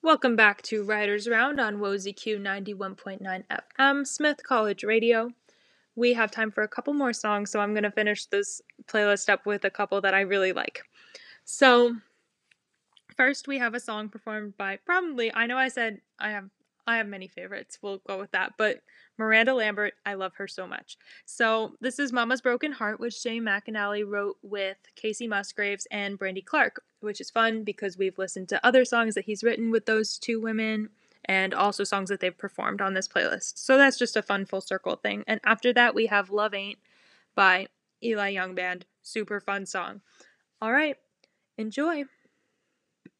Welcome back to Writers Round on WOZQ 91.9 FM, Smith College Radio. We have time for a couple more songs, so I'm going to finish this playlist up with a couple that I really like. So, first we have a song performed by probably I know I said I have I have many favorites. We'll go with that, but Miranda Lambert, I love her so much. So this is Mama's Broken Heart, which Shane McAnally wrote with Kacey Musgraves and Brandy Clark, which is fun because we've listened to other songs that he's written with those two women and also songs that they've performed on this playlist. So that's just a fun full circle thing. And after that, we have Love Ain't by Eli Young Band. Super fun song. All right, enjoy.